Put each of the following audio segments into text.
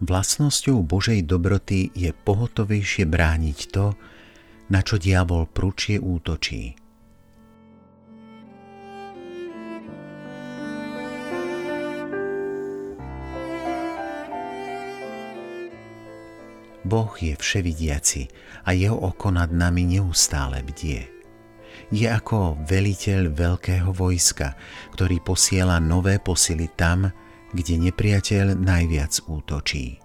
Vlastnosťou Božej dobroty je pohotovejšie brániť to, na čo diabol prúčie útočí. Boh je vševidiaci a jeho oko nad nami neustále bdie. Je ako veliteľ veľkého vojska, ktorý posiela nové posily tam, kde nepriateľ najviac útočí.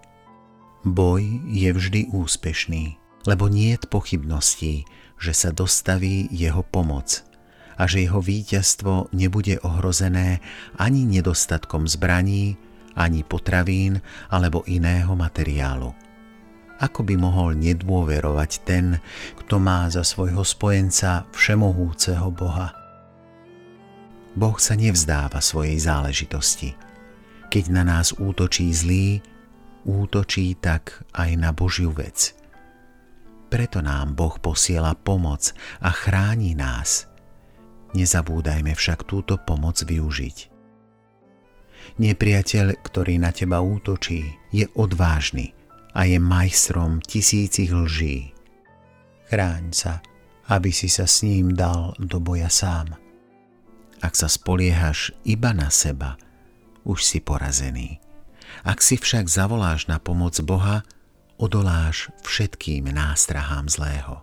Boj je vždy úspešný, lebo nie je pochybností, že sa dostaví jeho pomoc a že jeho víťazstvo nebude ohrozené ani nedostatkom zbraní, ani potravín alebo iného materiálu. Ako by mohol nedôverovať ten, kto má za svojho spojenca všemohúceho Boha? Boh sa nevzdáva svojej záležitosti – keď na nás útočí zlý, útočí tak aj na Božiu vec. Preto nám Boh posiela pomoc a chráni nás. Nezabúdajme však túto pomoc využiť. Nepriateľ, ktorý na teba útočí, je odvážny a je majstrom tisícich lží. Chráň sa, aby si sa s ním dal do boja sám. Ak sa spoliehaš iba na seba, už si porazený. Ak si však zavoláš na pomoc Boha, odoláš všetkým nástrahám zlého.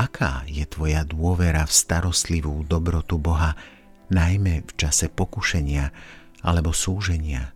Aká je tvoja dôvera v starostlivú dobrotu Boha, najmä v čase pokušenia alebo súženia?